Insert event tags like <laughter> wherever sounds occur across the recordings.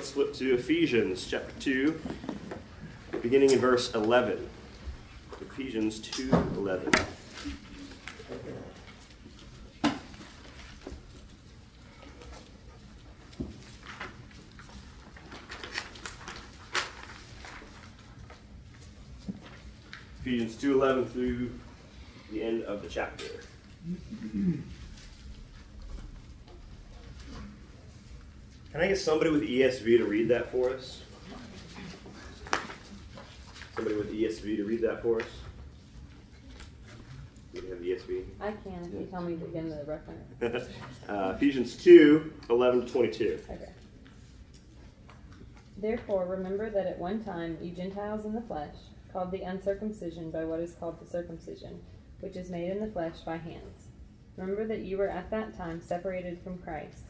let's flip to Ephesians chapter 2, beginning in verse 11. Ephesians 2 11. Ephesians 2:11 through the end of the chapter. Can I get somebody with ESV to read that for us? Somebody with ESV to read that for us? You have ESV? I can if you tell me to begin the reference. <laughs> uh, Ephesians 2 11 to 22. Okay. Therefore, remember that at one time you Gentiles in the flesh, called the uncircumcision by what is called the circumcision, which is made in the flesh by hands. Remember that you were at that time separated from Christ,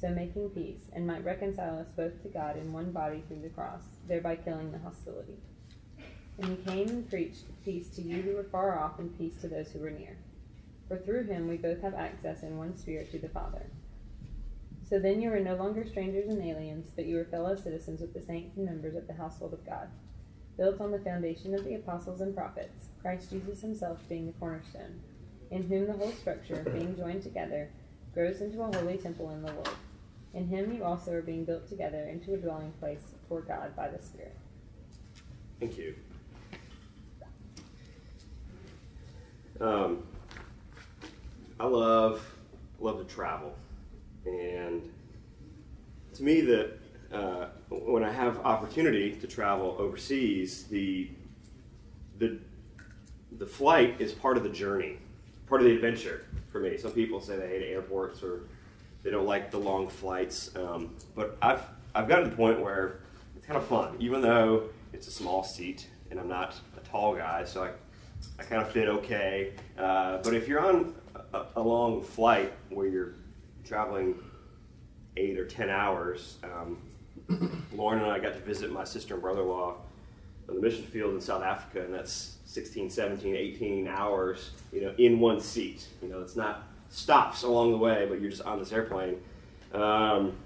so making peace, and might reconcile us both to God in one body through the cross, thereby killing the hostility. And he came and preached peace to you who were far off and peace to those who were near. For through him we both have access in one spirit to the Father. So then you are no longer strangers and aliens, but you are fellow citizens with the saints and members of the household of God, built on the foundation of the apostles and prophets, Christ Jesus himself being the cornerstone, in whom the whole structure, being joined together, grows into a holy temple in the Lord. In him you also are being built together into a dwelling place for God by the Spirit. Thank you. Um, I love love to travel, and to me, that uh, when I have opportunity to travel overseas, the the the flight is part of the journey, part of the adventure for me. Some people say they hate airports or they don't like the long flights, um, but I've I've gotten to the point where it's kind of fun, even though it's a small seat and I'm not a tall guy, so I I kind of fit okay. Uh, but if you're on a, a, long flight where you're traveling eight or ten hours, um, <clears throat> Lauren and I got to visit my sister and brother-in-law on the mission field in South Africa, and that's 16, 17, 18 hours, you know, in one seat. You know, it's not stops along the way, but you're just on this airplane. Um,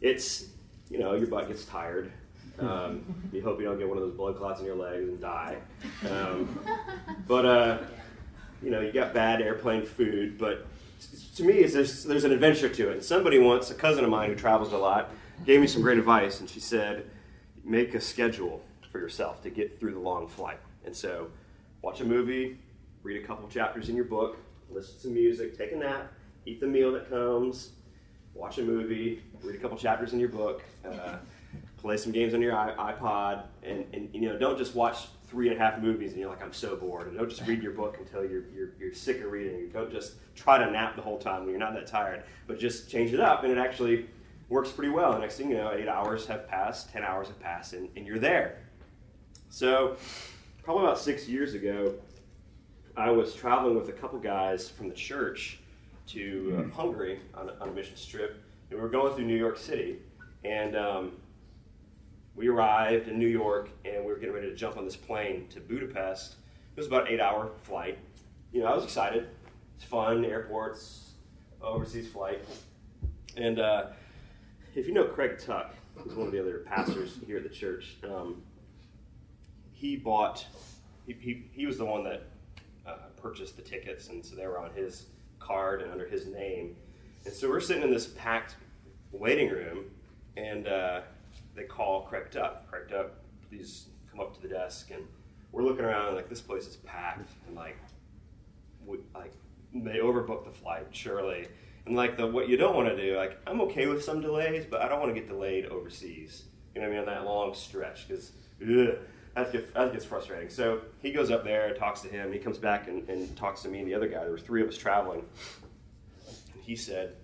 it's, you know, your butt gets tired. Um, <laughs> you hope you don't get one of those blood clots in your legs and die. Um, but uh, you know, you got bad airplane food. But to me, there's there's an adventure to it. And somebody once, a cousin of mine who travels a lot, gave me some great advice, and she said, make a schedule for yourself to get through the long flight. And so, watch a movie, read a couple chapters in your book, listen to some music, take a nap, eat the meal that comes, watch a movie, read a couple chapters in your book. Uh, play some games on your iPod, and, and you know, don't just watch three and a half movies and you're like, I'm so bored. And don't just read your book until you're, you're, you're sick of reading. Don't just try to nap the whole time when you're not that tired, but just change it up, and it actually works pretty well. The next thing you know, eight hours have passed, ten hours have passed, and, and you're there. So, probably about six years ago, I was traveling with a couple guys from the church to uh, Hungary on a, on a mission trip, and we were going through New York City, and um, we arrived in New York and we were getting ready to jump on this plane to Budapest. It was about an eight hour flight. You know, I was excited. It's fun, airports, overseas flight. And uh, if you know Craig Tuck, who's one of the other pastors here at the church, um, he bought, he, he, he, was the one that purchased the tickets, and so they were on his card and under his name. And so we're sitting in this packed waiting room, and uh, they call Craig Up. Craig Up, please come up to the desk, and we're looking around and like this place is packed, and like, we, like they overbooked the flight surely. And like the what you don't want to do, like I'm okay with some delays, but I don't want to get delayed overseas. You know what I mean on that long stretch because that gets that gets frustrating. So he goes up there, talks to him. He comes back and, and talks to me and the other guy. There were three of us traveling, and he said,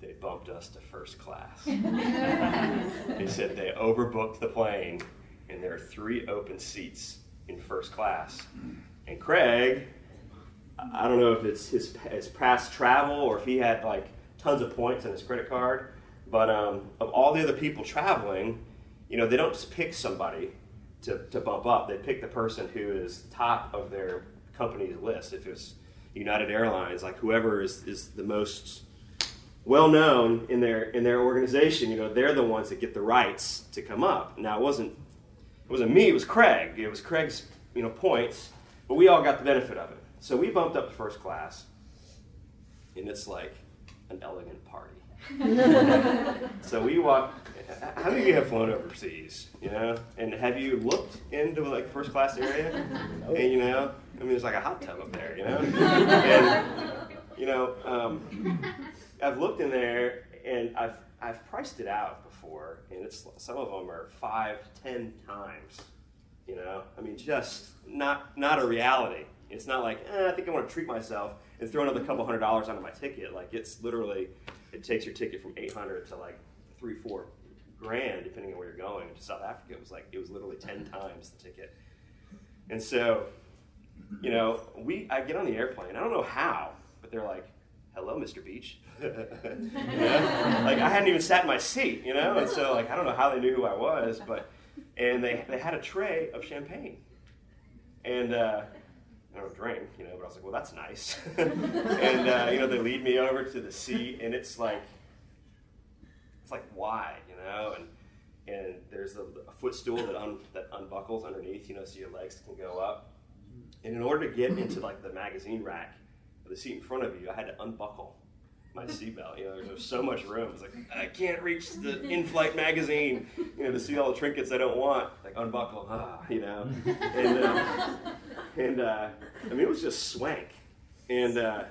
they bumped us to first class. <laughs> he said they overbooked the plane and there are three open seats in first class. And Craig, I don't know if it's his, his past travel or if he had like tons of points on his credit card, but um, of all the other people traveling, you know, they don't just pick somebody to, to bump up. They pick the person who is top of their company's list. If it's United Airlines, like whoever is, is the most well known in their in their organization, you know, they're the ones that get the rights to come up. Now it wasn't it wasn't me, it was Craig. It was Craig's, you know, points, but we all got the benefit of it. So we bumped up to first class, and it's like an elegant party. <laughs> so we walk. How many of you have flown overseas? You know, and have you looked into like first class area? <laughs> And you know, I mean, there's like a hot tub up there. You know, <laughs> and you know, um, I've looked in there and I've I've priced it out before, and it's some of them are five, ten times. You know, I mean, just not not a reality. It's not like eh, I think I want to treat myself and throw another couple hundred dollars onto my ticket. Like it's literally, it takes your ticket from eight hundred to like three, four grand, depending on where you're going. To South Africa, it was like it was literally ten times the ticket. And so, you know, we I get on the airplane. I don't know how, but they're like, "Hello, Mr. Beach." <laughs> Like I hadn't even sat in my seat, you know, and so like I don't know how they knew who I was, but and they they had a tray of champagne, and. Uh, I don't drink, you know, but I was like, well, that's nice. <laughs> and, uh, you know, they lead me over to the seat, and it's like, it's like wide, and and there's a, a footstool that un, that unbuckles underneath, you know, so your legs can go up. And in order to get into like the magazine rack, of the seat in front of you, I had to unbuckle my seatbelt. You know, there's so much room. It's like I can't reach the in-flight magazine, you know, to see all the trinkets I don't want. Like unbuckle, ah, you know, and uh, and uh, I mean it was just swank, and uh,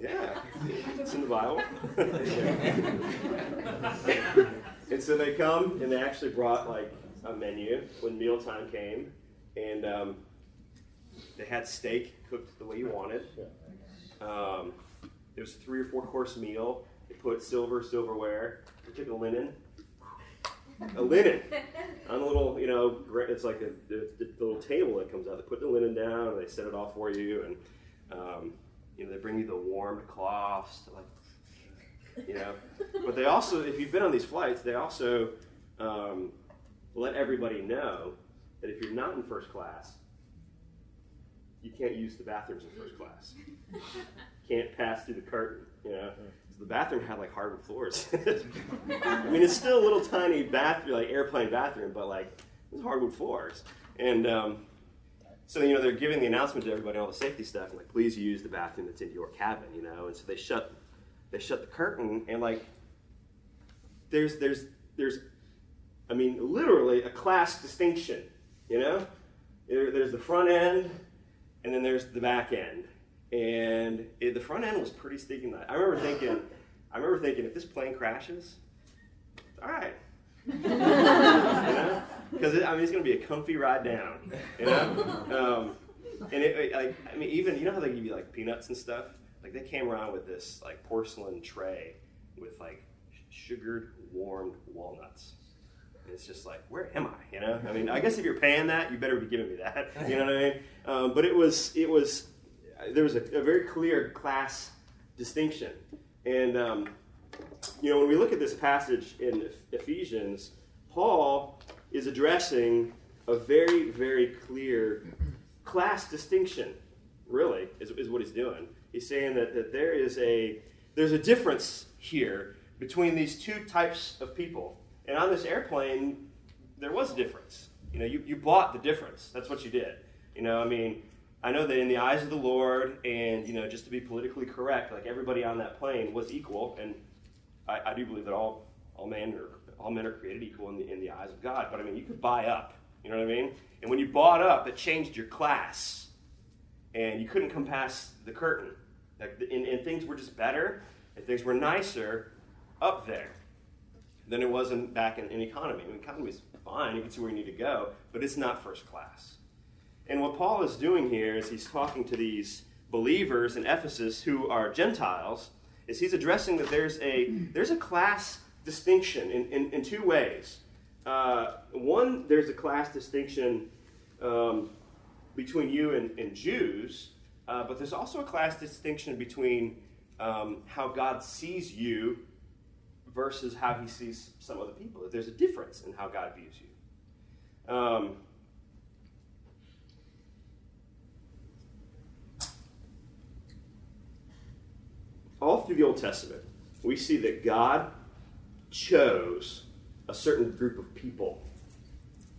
yeah, it's in the Bible. <laughs> and so they come and they actually brought like a menu when mealtime came, and um, they had steak cooked the way you wanted. Um, it was a three or four course meal. They put silver, silverware. They took a linen, a linen on a little, you know, it's like a, the, the little table that comes out. They put the linen down and they set it all for you, and um, you know they bring you the warmed cloths to like, you know. But they also, if you've been on these flights, they also um, let everybody know that if you're not in first class, you can't use the bathrooms in first class. can't pass through the curtain, you know. So the bathroom had like hardwood floors. <laughs> I mean, it's still a little tiny bathroom, like airplane bathroom, but like it was hardwood floors. And um, so you know they're giving the announcement to everybody, all the safety stuff, and like please use the bathroom that's in your cabin, you know. And so they shut they shut the curtain, and like there's there's there's I mean literally a class distinction, you know. There, there's the front end, and then there's the back end and it, the front end was pretty sticky. I remember thinking, I remember thinking, if this plane crashes, all right, <laughs> you know? I mean it's going to be a comfy ride down, you know. <laughs> Um, and it, it, like I mean, even you know how they give you like peanuts and stuff. Like they came around with this like porcelain tray with like sugared warmed walnuts. And it's just like, where am I? You know, I mean, I guess if you're paying that, you better be giving me that. <laughs> You know what I mean? Um, but it was, it was there was a, a, very clear class distinction. And, um, you know, when we look at this passage in Ephesians, Paul is addressing a very, very clear class distinction, really, is, is what he's doing. He's saying that, that there is a, there's a difference here between these two types of people. And on this airplane, there was a difference. You know, you, you bought the difference. That's what you did. You know, I mean, I know that in the eyes of the Lord, and you know, just to be politically correct, like everybody on that plane was equal, and I, I do believe that all all men are all men are created equal in the in the eyes of God. But I mean, you could buy up. You know what I mean? And when you bought up, it changed your class, and you couldn't come past the curtain. Like, and, and things were just better, and things were nicer up there than it was in, back in, in economy. I mean, economy is fine; you can see where you need to go, but it's not first class. And what Paul is doing here is he's talking to these believers in Ephesus who are Gentiles, is he's addressing that there's a, there's a class distinction in, in, in two ways. uh, one, there's a class distinction um, between you and, and Jews, uh, but there's also a class distinction between um, how God sees you versus how he sees some other people. There's a difference in how God views you. Um, all through the Old Testament, we see that God chose a certain group of people,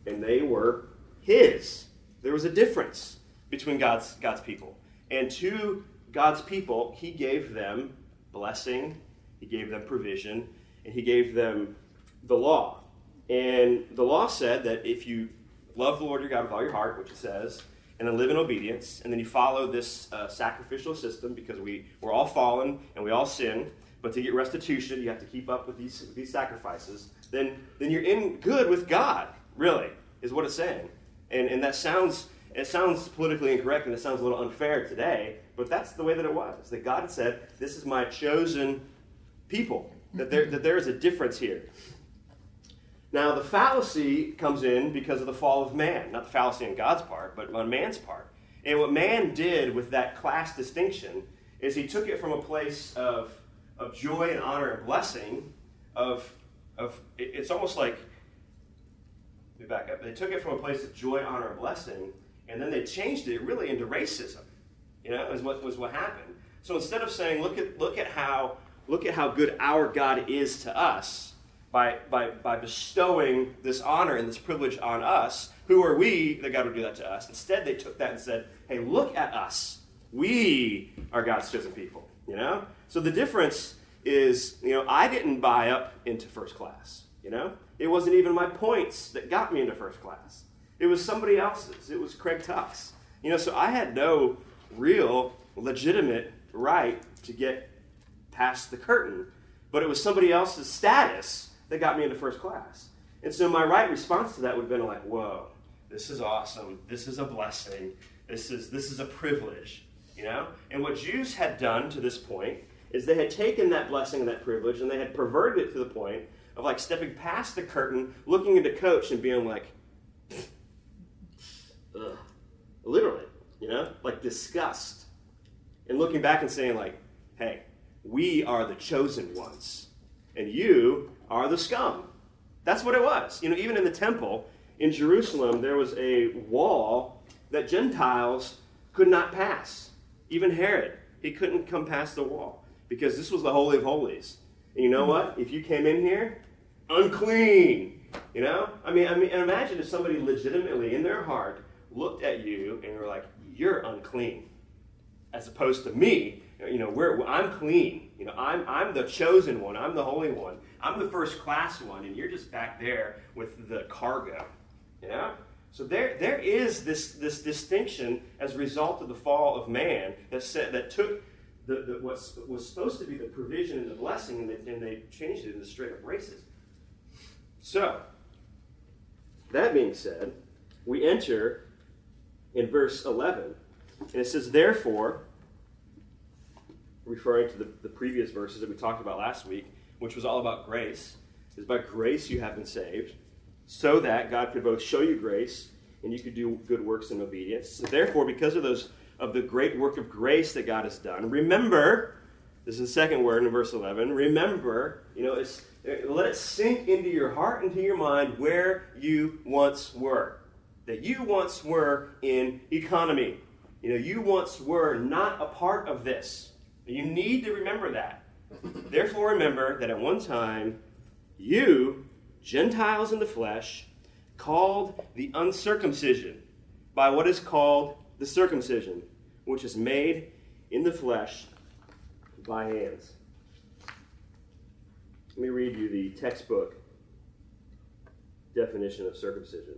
and they were His. There was a difference between God's, God's people. And to God's people, He gave them blessing, He gave them provision, and He gave them the law. And the law said that if you love the Lord your God with all your heart, which it says, and then live in obedience, and then you follow this uh, sacrificial system because we, we're all fallen and we all sin, but to get restitution, you have to keep up with these, these sacrifices, then, then you're in good with God, really, is what it's saying. And, and that sounds, it sounds politically incorrect and it sounds a little unfair today, but that's the way that it was. That God said, This is my chosen people, that there, that there is a difference here. Now, the fallacy comes in because of the fall of man. Not the fallacy on God's part, but on man's part. And what man did with that class distinction is he took it from a place of, of joy and honor and blessing, of, of it's almost like, let me back up. They took it from a place of joy, honor, and blessing, and then they changed it really into racism. You know, is what was what happened. So instead of saying, look at look at how look at how good our God is to us, by, by, by bestowing this honor and this privilege on us. Who are we that God would do that to us? Instead, they took that and said, hey, look at us. We are God's chosen people. You know? So the difference is, you know, I didn't buy up into first class. You know? It wasn't even my points that got me into first class. It was somebody else's. It was Craig Tuck's. You know, so I had no real legitimate right to get past the curtain, but it was somebody else's status that got me into first class. And so my right response to that would have been like, whoa, this is awesome. This is a blessing. This is, this is a privilege, you know? And what Jews had done to this point is they had taken that blessing and that privilege and they had perverted it to the point of like stepping past the curtain, looking into coach and being like, Ugh. literally, you know, like disgust. And looking back and saying like, hey, we are the chosen ones. And you are the scum. That's what it was. You know, even in the temple in Jerusalem, there was a wall that Gentiles could not pass. Even Herod, he couldn't come past the wall because this was the Holy of Holies. And you know what? Mm-hmm. If you came in here, unclean. You know? I mean, I mean, imagine if somebody legitimately in their heart looked at you and were like, "You're unclean," as opposed to me. You know, we're, I'm clean. You know, I'm I'm the chosen one. I'm the holy one. I'm the first class one, and you're just back there with the cargo. Yeah? So there, there is this, this distinction as a result of the fall of man that, said, that took the, the, what was supposed to be the provision and the blessing, and they, and they changed it into straight up racism. So, that being said, we enter in verse 11, and it says, Therefore, referring to the, the previous verses that we talked about last week, which was all about grace, is by grace you have been saved, so that God could both show you grace and you could do good works in obedience. So therefore, because of those of the great work of grace that God has done, remember, this is the second word in verse 11, remember, you know, it's, let it sink into your heart and to your mind where you once were. That you once were in economy. You know, you once were not a part of this. You need to remember that. Therefore, remember that at one time, you, Gentiles in the flesh, called the uncircumcision by what is called the circumcision, which is made in the flesh by hands. Let me read you the textbook definition of circumcision.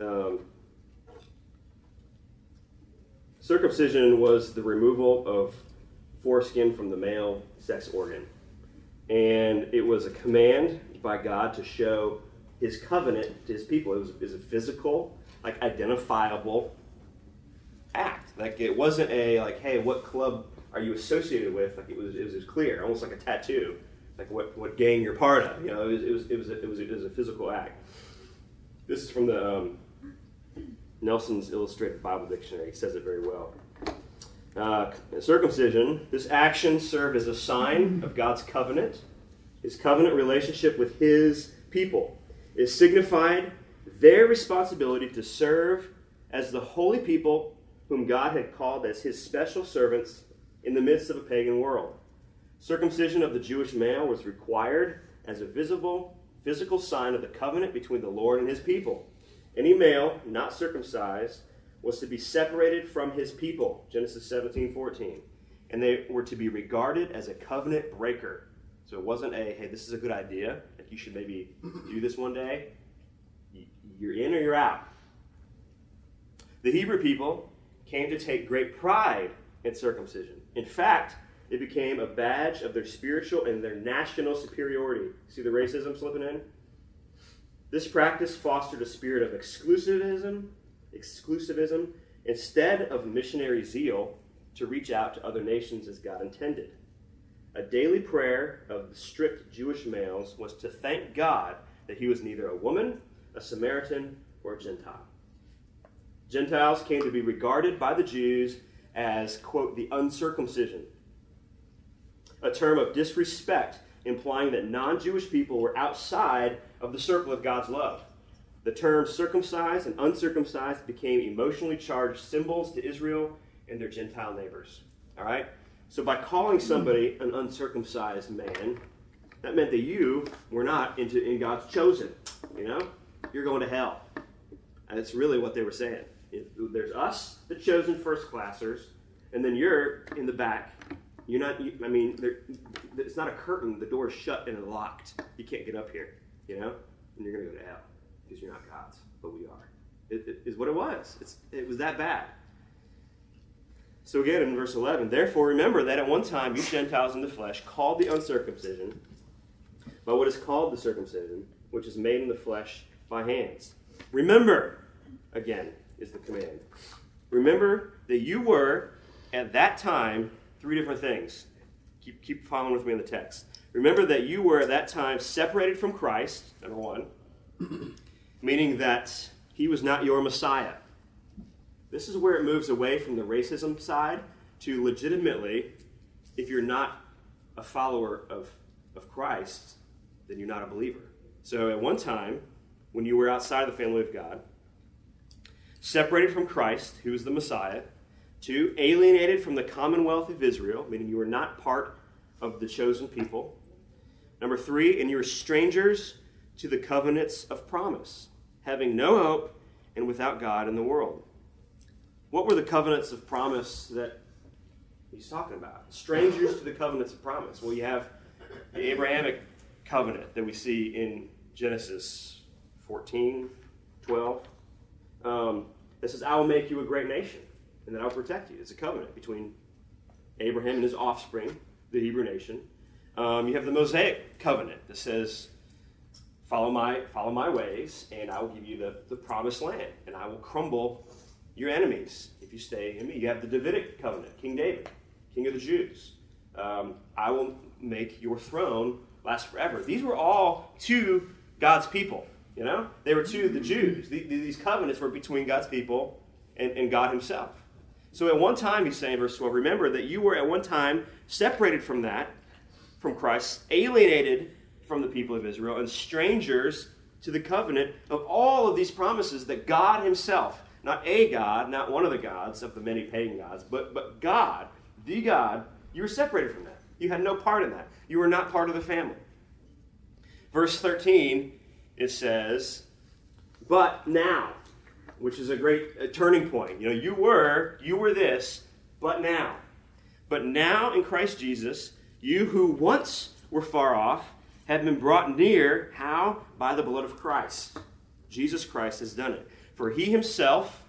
Um, circumcision was the removal of foreskin from the male sex organ. And it was a command by God to show his covenant to his people. It was, it was a physical, like identifiable act. Like it wasn't a like, hey, what club are you associated with? Like it was, it was clear, almost like a tattoo. like what, what gang you're part of. You know, it was, it was, it was, a, it was, a, it was a physical act. This is from the um, Nelson's Illustrated Bible Dictionary. He says it very well. Uh, circumcision, this action served as a sign of God's covenant, his covenant relationship with his people. It signified their responsibility to serve as the holy people whom God had called as his special servants in the midst of a pagan world. Circumcision of the Jewish male was required as a visible physical sign of the covenant between the Lord and his people. Any male not circumcised was to be separated from his people, Genesis 17 14. And they were to be regarded as a covenant breaker. So it wasn't a, hey, this is a good idea, like you should maybe do this one day. You're in or you're out. The Hebrew people came to take great pride in circumcision. In fact, it became a badge of their spiritual and their national superiority. See the racism slipping in? This practice fostered a spirit of exclusivism, exclusivism instead of missionary zeal to reach out to other nations as God intended. A daily prayer of the strict Jewish males was to thank God that he was neither a woman, a Samaritan, or a Gentile. Gentiles came to be regarded by the Jews as, quote, the uncircumcision, a term of disrespect, implying that non Jewish people were outside of the circle of God's love. The terms circumcised and uncircumcised became emotionally charged symbols to Israel and their Gentile neighbors. All right? So by calling somebody an uncircumcised man, that meant that you were not into, in God's chosen. You know? You're going to hell. And it's really what they were saying. There's us, the chosen first classers, and then you're in the back you're not. I mean, it's not a curtain. The door is shut and locked. You can't get up here. You know, and you're gonna go to hell because you're not God's, but we are. It, it is what it was. It's, it was that bad. So again, in verse 11, therefore remember that at one time you Gentiles in the flesh called the uncircumcision by what is called the circumcision, which is made in the flesh by hands. Remember, again, is the command. Remember that you were at that time three different things. Keep, keep following with me in the text. Remember that you were at that time separated from Christ, number one, <clears throat> meaning that he was not your Messiah. This is where it moves away from the racism side to legitimately, if you're not a follower of, of Christ, then you're not a believer. So at one time, when you were outside the family of God, separated from Christ, who is the Messiah, Two, alienated from the commonwealth of Israel, meaning you were not part of the chosen people. Number three, and you were strangers to the covenants of promise, having no hope and without God in the world. What were the covenants of promise that he's talking about? Strangers to the covenants of promise. Well, you have the Abrahamic covenant that we see in Genesis 14, 12. Um, says, I will make you a great nation and that I'll protect you. It's a covenant between Abraham and his offspring, the Hebrew nation. Um, you have the Mosaic covenant that says, follow my, follow my ways, and I will give you the, the promised land, and I will crumble your enemies if you stay in me. You have the Davidic covenant, King David, king of the Jews. Um, I will make your throne last forever. These were all to God's people. You know, they were to the Jews. these covenants were between God's people and, and God Himself. So at one time, he's saying, verse 12, remember that you were at one time separated from that, from Christ, alienated from the people of Israel, and strangers to the covenant of all of these promises that God himself, not a God, not one of the gods of the many pagan gods, but, but God, the God, you were separated from that. You had no part in that. You were not part of the family. Verse 13, it says, But now, which is a great uh, turning point. You know, you were, you were this, but now. But now in Christ Jesus, you who once were far off have been brought near. How? By the blood of Christ. Jesus Christ has done it. For he himself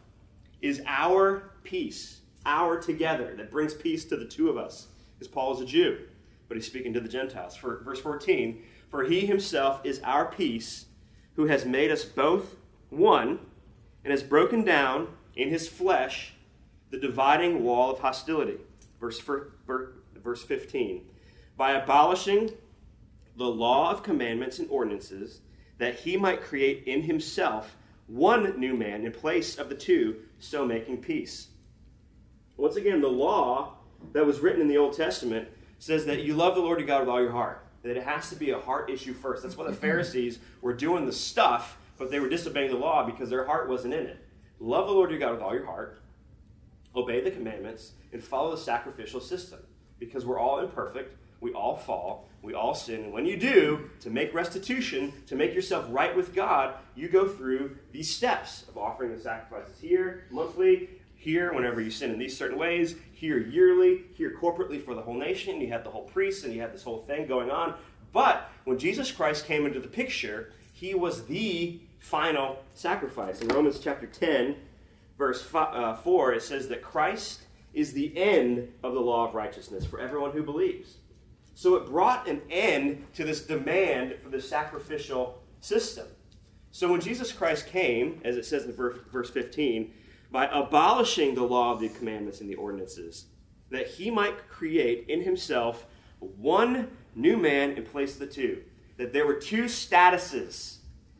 is our peace, our together, that brings peace to the two of us. Because Paul is a Jew, but he's speaking to the Gentiles. For verse 14, for he himself is our peace, who has made us both one and has broken down in his flesh the dividing wall of hostility. Verse, verse 15. By abolishing the law of commandments and ordinances, that he might create in himself one new man in place of the two, so making peace. Once again, the law that was written in the Old Testament says that you love the Lord your God with all your heart, that it has to be a heart issue first. That's why the Pharisees were doing the stuff, but they were disobeying the law because their heart wasn't in it. Love the Lord your God with all your heart, obey the commandments, and follow the sacrificial system because we're all imperfect we all fall. We all sin. And when you do, to make restitution, to make yourself right with God, you go through these steps of offering the sacrifices here, monthly, here, whenever you sin in these certain ways, here yearly, here corporately for the whole nation. You had the whole priests and you had this whole thing going on. But when Jesus Christ came into the picture, he was the final sacrifice. In Romans chapter 10, verse uh, 4, it says that Christ is the end of the law of righteousness for everyone who believes. So it brought an end to this demand for the sacrificial system. So when Jesus Christ came, as it says in verse 15, by abolishing the law of the commandments and the ordinances, that he might create in himself one new man in place of the two. That there were two statuses,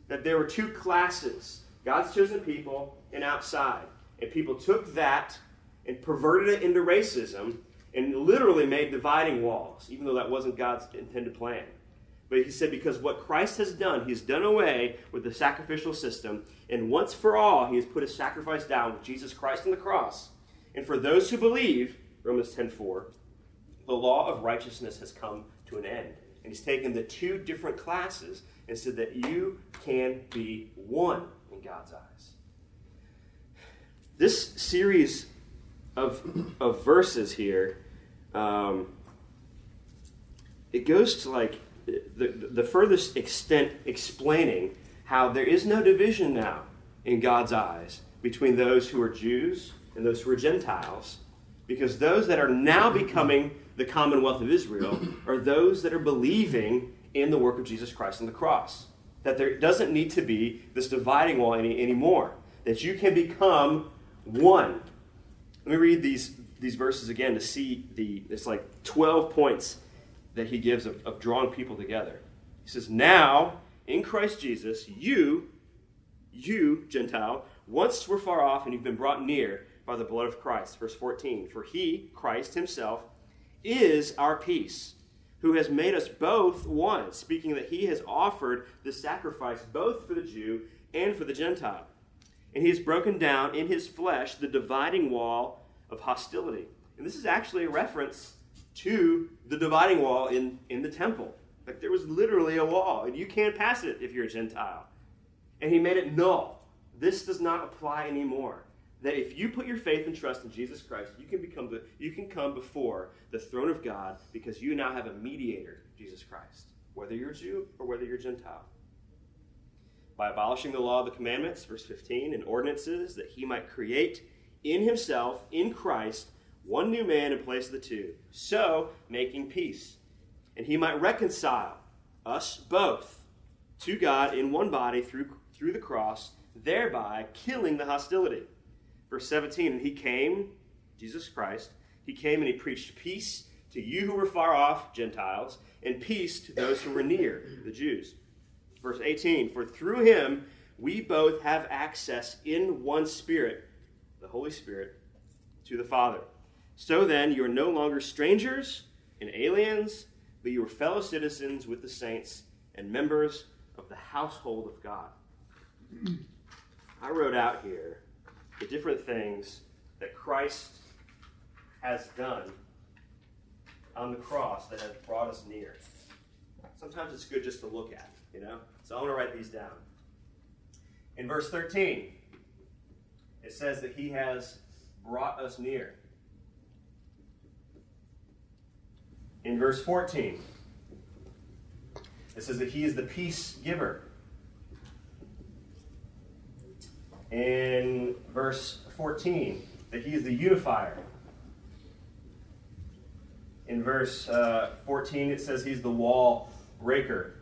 that there were two classes God's chosen people and outside. And people took that and perverted it into racism and literally made dividing walls, even though that wasn't God's intended plan. But he said, because what Christ has done, he's done away with the sacrificial system, and once for all, he has put his sacrifice down with Jesus Christ on the cross. And for those who believe, Romans 10:4, the law of righteousness has come to an end. And he's taken the two different classes and said that you can be one in God's eyes. This series of, of verses here um, it goes to like the, the furthest extent explaining how there is no division now in God's eyes between those who are Jews and those who are Gentiles, because those that are now becoming the commonwealth of Israel are those that are believing in the work of Jesus Christ on the cross. That there doesn't need to be this dividing wall any, anymore, that you can become one. Let me read these these verses again to see the it's like 12 points that he gives of, of drawing people together. He says, Now, in Christ Jesus, you, you, Gentile, once were far off and you've been brought near by the blood of Christ. Verse 14. For he, Christ himself, is our peace, who has made us both one, speaking that he has offered the sacrifice both for the Jew and for the Gentile. And he has broken down in his flesh the dividing wall of hostility. And this is actually a reference to the dividing wall in, in the temple. Like there was literally a wall, and you can't pass it if you're a Gentile. And he made it null. This does not apply anymore. That if you put your faith and trust in Jesus Christ, you can become the, you can come before the throne of God because you now have a mediator, Jesus Christ, whether you're Jew or whether you're Gentile. By abolishing the law of the commandments, verse 15, and ordinances, that he might create in himself, in Christ, one new man in place of the two, so making peace. And he might reconcile us both to God in one body through, through the cross, thereby killing the hostility. Verse 17, and he came, Jesus Christ, he came and he preached peace to you who were far off, Gentiles, and peace to those who were near, the Jews. Verse 18, for through him we both have access in one spirit the Holy Spirit, to the Father. So then, you are no longer strangers and aliens, but you are fellow citizens with the saints and members of the household of God. I wrote out here the different things that Christ has done on the cross that has brought us near. Sometimes it's good just to look at, you know? So I want to write these down. In verse 13, it says that he has brought us near. In verse 14, it says that he is the peace giver. In verse 14, that he is the unifier. In verse uh, 14, it says he's the wall breaker.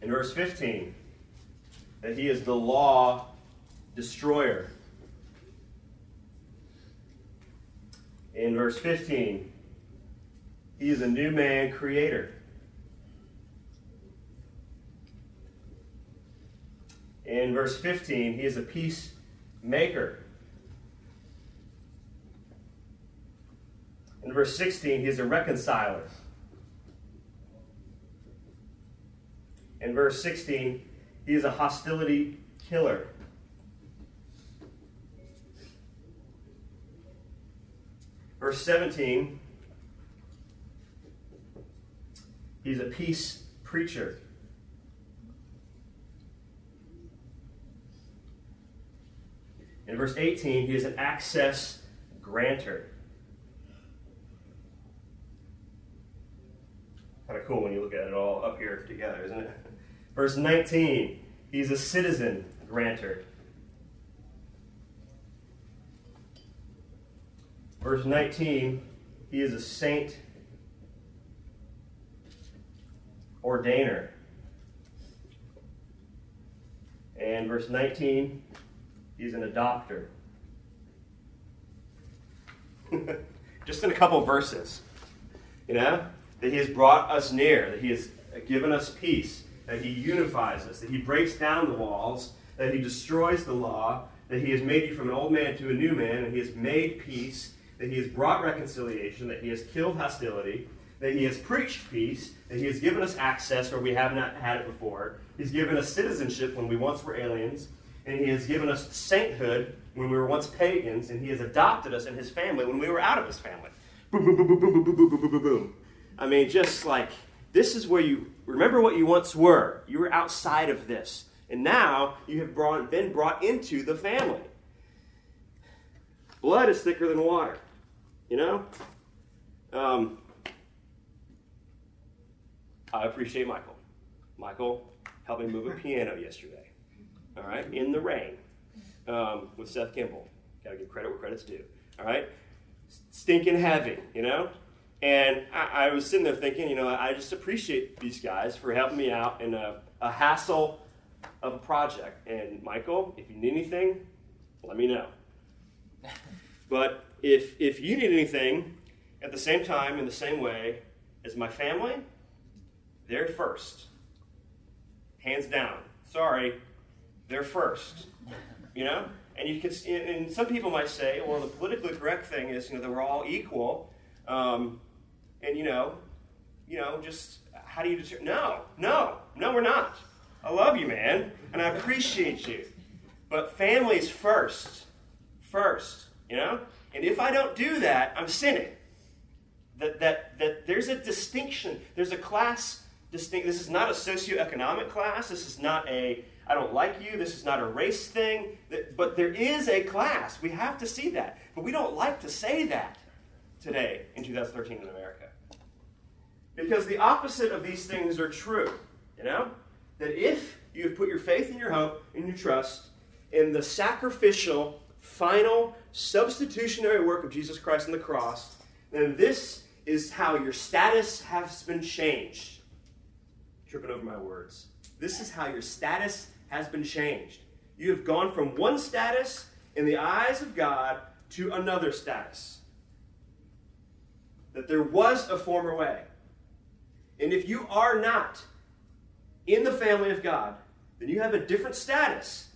In verse 15, that he is the law destroyer. In verse 15, he is a new man creator. In verse 15, he is a peacemaker. In verse 16, he is a reconciler. In verse 16, he is a hostility killer. Verse 17, he's a peace preacher. In verse 18, he is an access grantor. Kind of cool when you look at it all up here together, isn't it? Verse 19, he's a citizen grantor. Verse 19, he is a saint ordainer. And verse 19, he's an adopter. <laughs> Just in a couple verses, you know, that he has brought us near, that he has given us peace, that he unifies us, that he breaks down the walls, that he destroys the law, that he has made you from an old man to a new man, and he has made peace, that he has brought reconciliation, that he has killed hostility, that he has preached peace, that he has given us access where we have not had it before. He's given us citizenship when we once were aliens, and he has given us sainthood when we were once pagans, and he has adopted us in his family when we were out of his family. Boom, boom, boom, boom, boom, boom, boom, boom, boom, boom, boom. I mean, just like this is where you remember what you once were. You were outside of this, and now you have brought, been brought into the family. Blood is thicker than water. You know? Um, I appreciate Michael. Michael helped me move a piano yesterday. All right? In the rain um, with Seth Kimball. Got to give credit where credit's due. All right? Stinking heavy, you know? And I, I, was sitting there thinking, you know, I just appreciate these guys for helping me out in a, a hassle of a project. And Michael, if you need anything, let me know. <laughs> But if, if you need anything at the same time, in the same way as my family, they're first. Hands down. Sorry, they're first. You know? And you can, and some people might say, well, the politically correct thing is, you know, that we're all equal. Um, and you know, you know, just how do you determine? No, no, no, we're not. I love you, man, and I appreciate you. But family's first. First, you know? And if I don't do that, I'm sinning. That, that, that there's a distinction. There's a class distinct. This is not a socioeconomic class. This is not a I don't like you. This is not a race thing. But there is a class. We have to see that. But we don't like to say that today in 2013 in America. Because the opposite of these things are true. You know? That if you have put your faith and your hope and your trust in the sacrificial, final, substitutionary work of Jesus Christ on the cross, then this is how your status has been changed. Tripping over my words. This is how your status has been changed. You have gone from one status in the eyes of God to another status. That there was a former way. And if you are not in the family of God, then you have a different status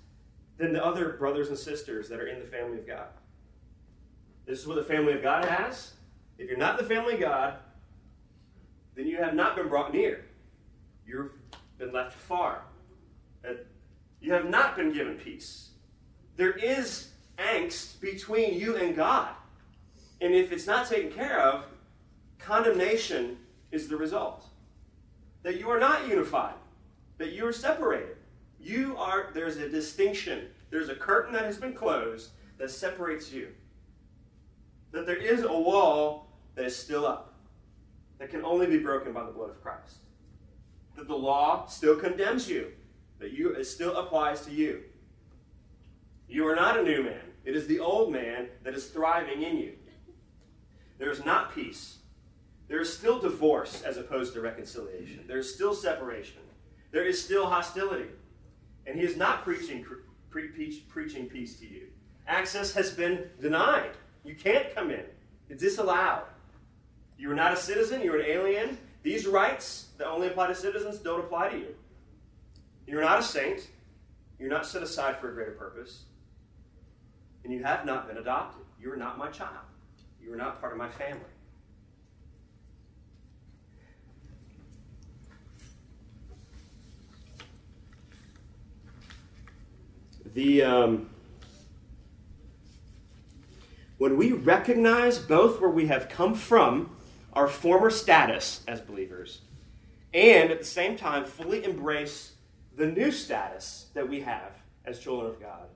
than the other brothers and sisters that are in the family of God. This is what the family of God has. If you're not in the family of God, then you have not been brought near. You've been left far. You have not been given peace. There is angst between you and God. And if it's not taken care of, condemnation is the result that you are not unified, that you are separated. You are, there's a distinction. There's a curtain that has been closed that separates you. That there is a wall that is still up, that can only be broken by the blood of Christ. That the law still condemns you, that you, it still applies to you. You are not a new man. It is the old man that is thriving in you. There is not peace. There is still divorce as opposed to reconciliation. There is still separation. There is still hostility. And he is not preaching, pre- pre- preaching peace to you. Access has been denied. You can't come in, it's disallowed. You are not a citizen, you're an alien. These rights that only apply to citizens don't apply to you. You're not a saint. You're not set aside for a greater purpose. And you have not been adopted. You are not my child. You are not part of my family. The um, when we recognize both where we have come from, our former status as believers, and at the same time fully embrace the new status that we have as children of God.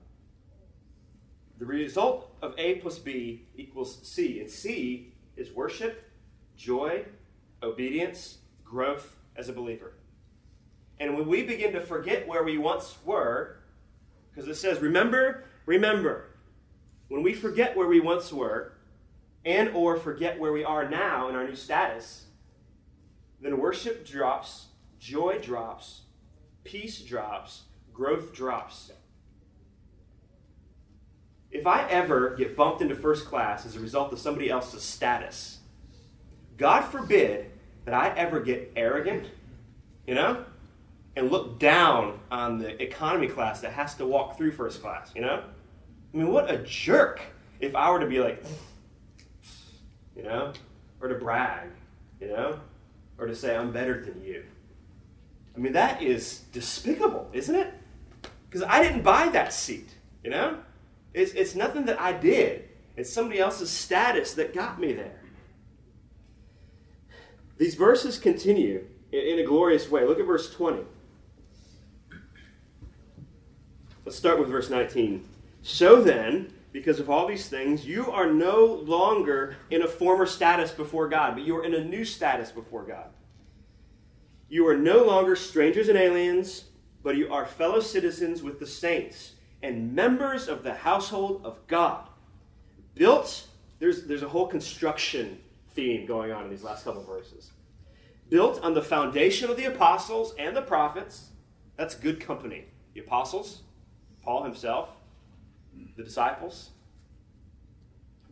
The result of A plus B equals C, and C is worship, joy, obedience, growth as a believer. And when we begin to forget where we once were, because it says, remember, remember, when we forget where we once were, and or forget where we are now in our new status, then worship drops, joy drops, peace drops, growth drops. If I ever get bumped into first class as a result of somebody else's status, God forbid that I ever get arrogant, you know, and look down on the economy class that has to walk through first class, you know? I mean, what a jerk if I were to be like, you know, or to brag, you know, or to say I'm better than you. I mean, that is despicable, isn't it? Because I didn't buy that seat, you know? It's, it's nothing that I did, it's somebody else's status that got me there. These verses continue in, in a glorious way. Look at verse 20. Let's start with verse 19. So then, because of all these things, you are no longer in a former status before God, but you are in a new status before God. You are no longer strangers and aliens, but you are fellow citizens with the saints and members of the household of God. Built, there's, there's a whole construction theme going on in these last couple verses. Built on the foundation of the apostles and the prophets, that's good company. The apostles, Paul himself, the disciples,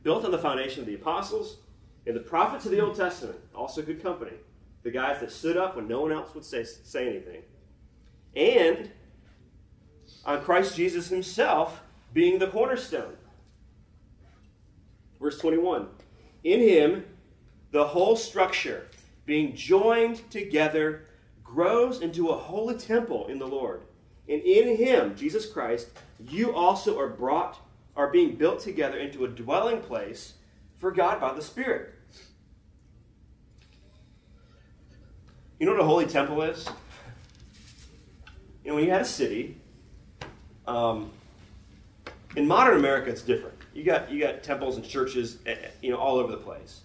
built on the foundation of the apostles and the prophets of the Old Testament, also good company. The guys that stood up when no one else would say, say anything. And on Christ Jesus himself being the cornerstone. Verse 21 In him, the whole structure, being joined together, grows into a holy temple in the Lord. And in him, Jesus Christ, you also are brought, are being built together into a dwelling place for God by the Spirit. You know what a holy temple is? You know, when you had a city, um, in modern America, it's different. You got you got temples and churches, eh, eh, you know, all over the place.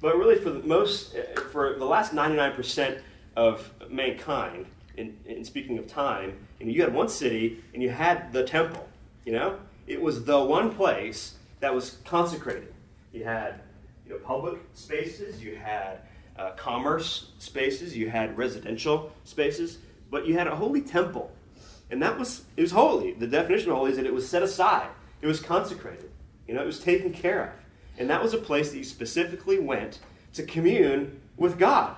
But really, for the most, eh, for the last ninety nine percent of mankind, in, in speaking of time, you, know, you had one city and you had the temple. You know, it was the one place that was consecrated. You had you know public spaces, you had uh, commerce spaces, you had residential spaces, but you had a holy temple, and that was it was holy. The definition of holy is that it was set aside, it was consecrated. You know, it was taken care of, and that was a place that you specifically went to commune with God.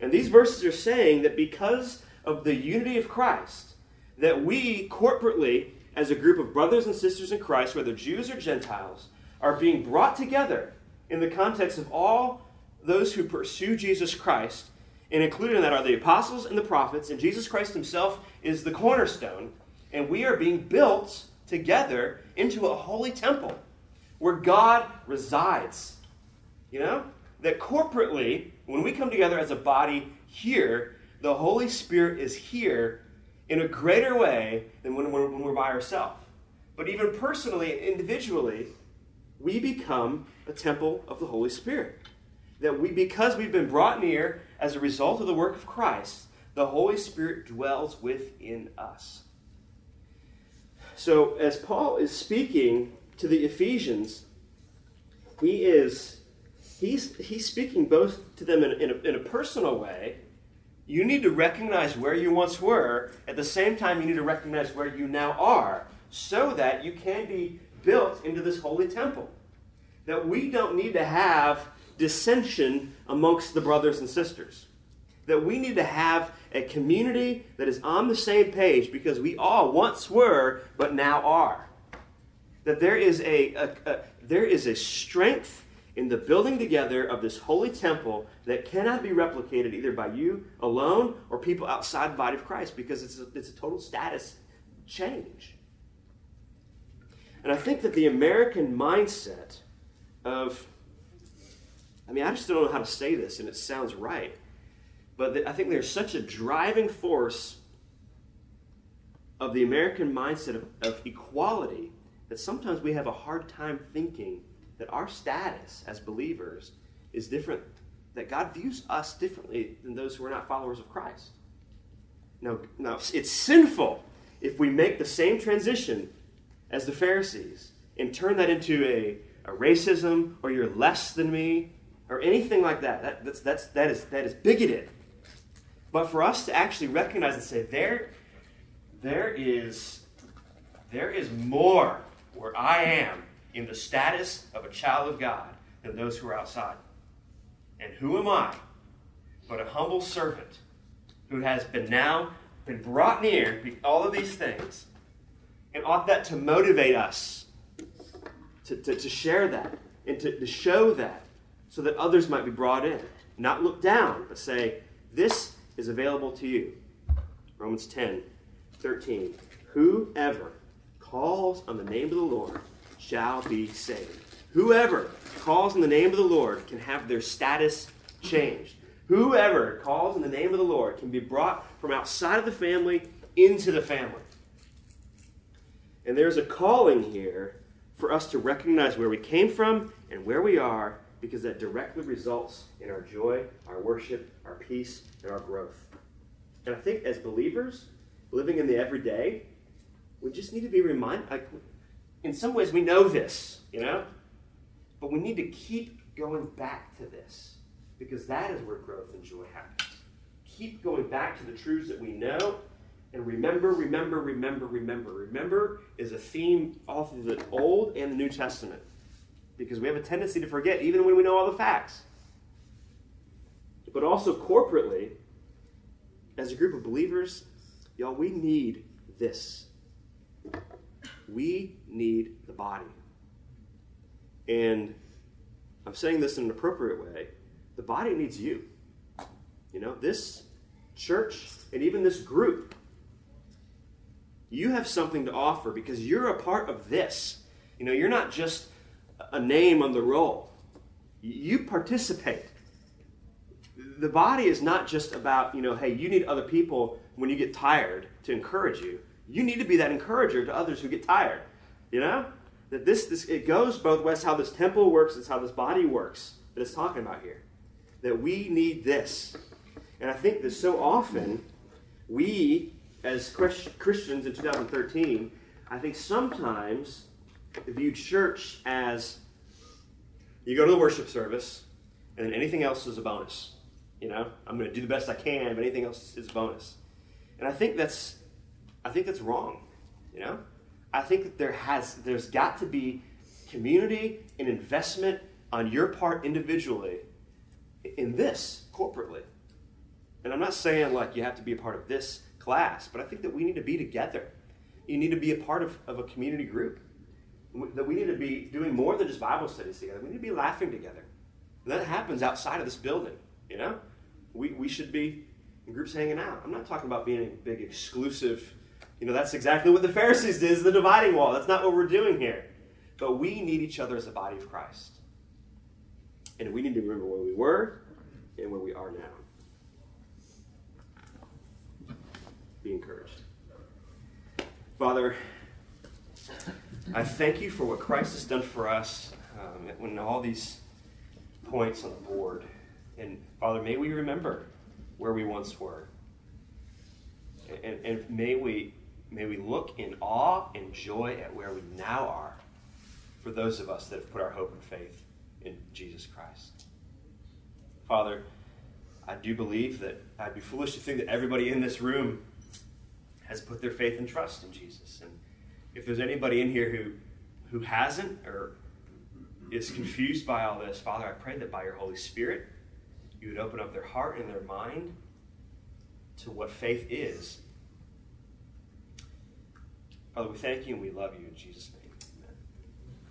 And these verses are saying that because of the unity of Christ, that we corporately, as a group of brothers and sisters in Christ, whether Jews or Gentiles, are being brought together in the context of all those who pursue Jesus Christ. And included in that are the apostles and the prophets, and Jesus Christ himself is the cornerstone. And we are being built together into a holy temple where God resides. You know? That corporately, when we come together as a body here, the Holy Spirit is here in a greater way than when we're, when we're by ourselves. But even personally and individually, we become a temple of the Holy Spirit. That we, because we've been brought near as a result of the work of Christ, the Holy Spirit dwells within us. So, as Paul is speaking to the Ephesians, he is he's, he's speaking both to them in, in, a, in a personal way you need to recognize where you once were. At the same time, you need to recognize where you now are so that you can be built into this holy temple. That we don't need to have dissension amongst the brothers and sisters. That we need to have a community that is on the same page because we all once were, but now are. That there is a, a, a there is a strength in the building together of this holy temple that cannot be replicated either by you alone or people outside the body of Christ because it's a, it's a total status change. And I think that the American mindset of, I mean, I just don't know how to say this and it sounds right, but I think there's such a driving force of the American mindset of, of equality that sometimes we have a hard time thinking that our status as believers is different, that God views us differently than those who are not followers of Christ. Now, now it's sinful if we make the same transition as the Pharisees and turn that into a, a racism or you're less than me or anything like that. that that's, that's, that, is, that is bigoted. But for us to actually recognize and say, there, there, is, there is more where I am in the status of a child of God than those who are outside. And who am I but a humble servant who has been now been brought near all of these things? And ought that to motivate us to, to, to share that and to, to show that so that others might be brought in. Not look down, but say, This is available to you. Romans 10 13. Whoever calls on the name of the Lord shall be saved. Whoever calls in the name of the Lord can have their status changed. Whoever calls in the name of the Lord can be brought from outside of the family into the family. And there's a calling here for us to recognize where we came from and where we are because that directly results in our joy, our worship, our peace, and our growth. And I think as believers, living in the everyday, we just need to be reminded. Like, in some ways, we know this, you know? But we need to keep going back to this because that is where growth and joy happens. Keep going back to the truths that we know and remember, remember, remember, remember. Remember is a theme all through the Old and the New Testament because we have a tendency to forget even when we know all the facts. But also corporately, as a group of believers, y'all, we need this. We need the body. And I'm saying this in an appropriate way. The body needs you. You know, this church and even this group, you have something to offer because you're a part of this. You know, you're not just a name on the roll, you participate. The body is not just about, you know, hey, you need other people when you get tired to encourage you. You need to be that encourager to others who get tired. You know? That this, this it goes both ways, how this temple works, it's how this body works that it's talking about here. That we need this. And I think that so often we, as Christians in 2013, I think sometimes view church as you go to the worship service and then anything else is a bonus. You know, I'm going to do the best I can, but anything else is a bonus. And I think that's I think that's wrong. You know, I think that there has there's got to be community and investment on your part individually in this corporately. And I'm not saying like you have to be a part of this class, but I think that we need to be together. You need to be a part of, of a community group. That we need to be doing more than just Bible studies together. We need to be laughing together. And that happens outside of this building, you know? We, we should be in groups hanging out. I'm not talking about being a big exclusive you know, that's exactly what the Pharisees did, is the dividing wall. That's not what we're doing here. But we need each other as a body of Christ. And we need to remember where we were and where we are now. Be encouraged. Father, I thank you for what Christ has done for us um, when all these points on the board. And Father, may we remember where we once were. And, and may we May we look in awe and joy at where we now are for those of us that have put our hope and faith in Jesus Christ. Father, I do believe that I'd be foolish to think that everybody in this room has put their faith and trust in Jesus. And if there's anybody in here who, who hasn't or is confused by all this, Father, I pray that by your Holy Spirit, you would open up their heart and their mind to what faith is Father, we thank you and we love you in Jesus' name.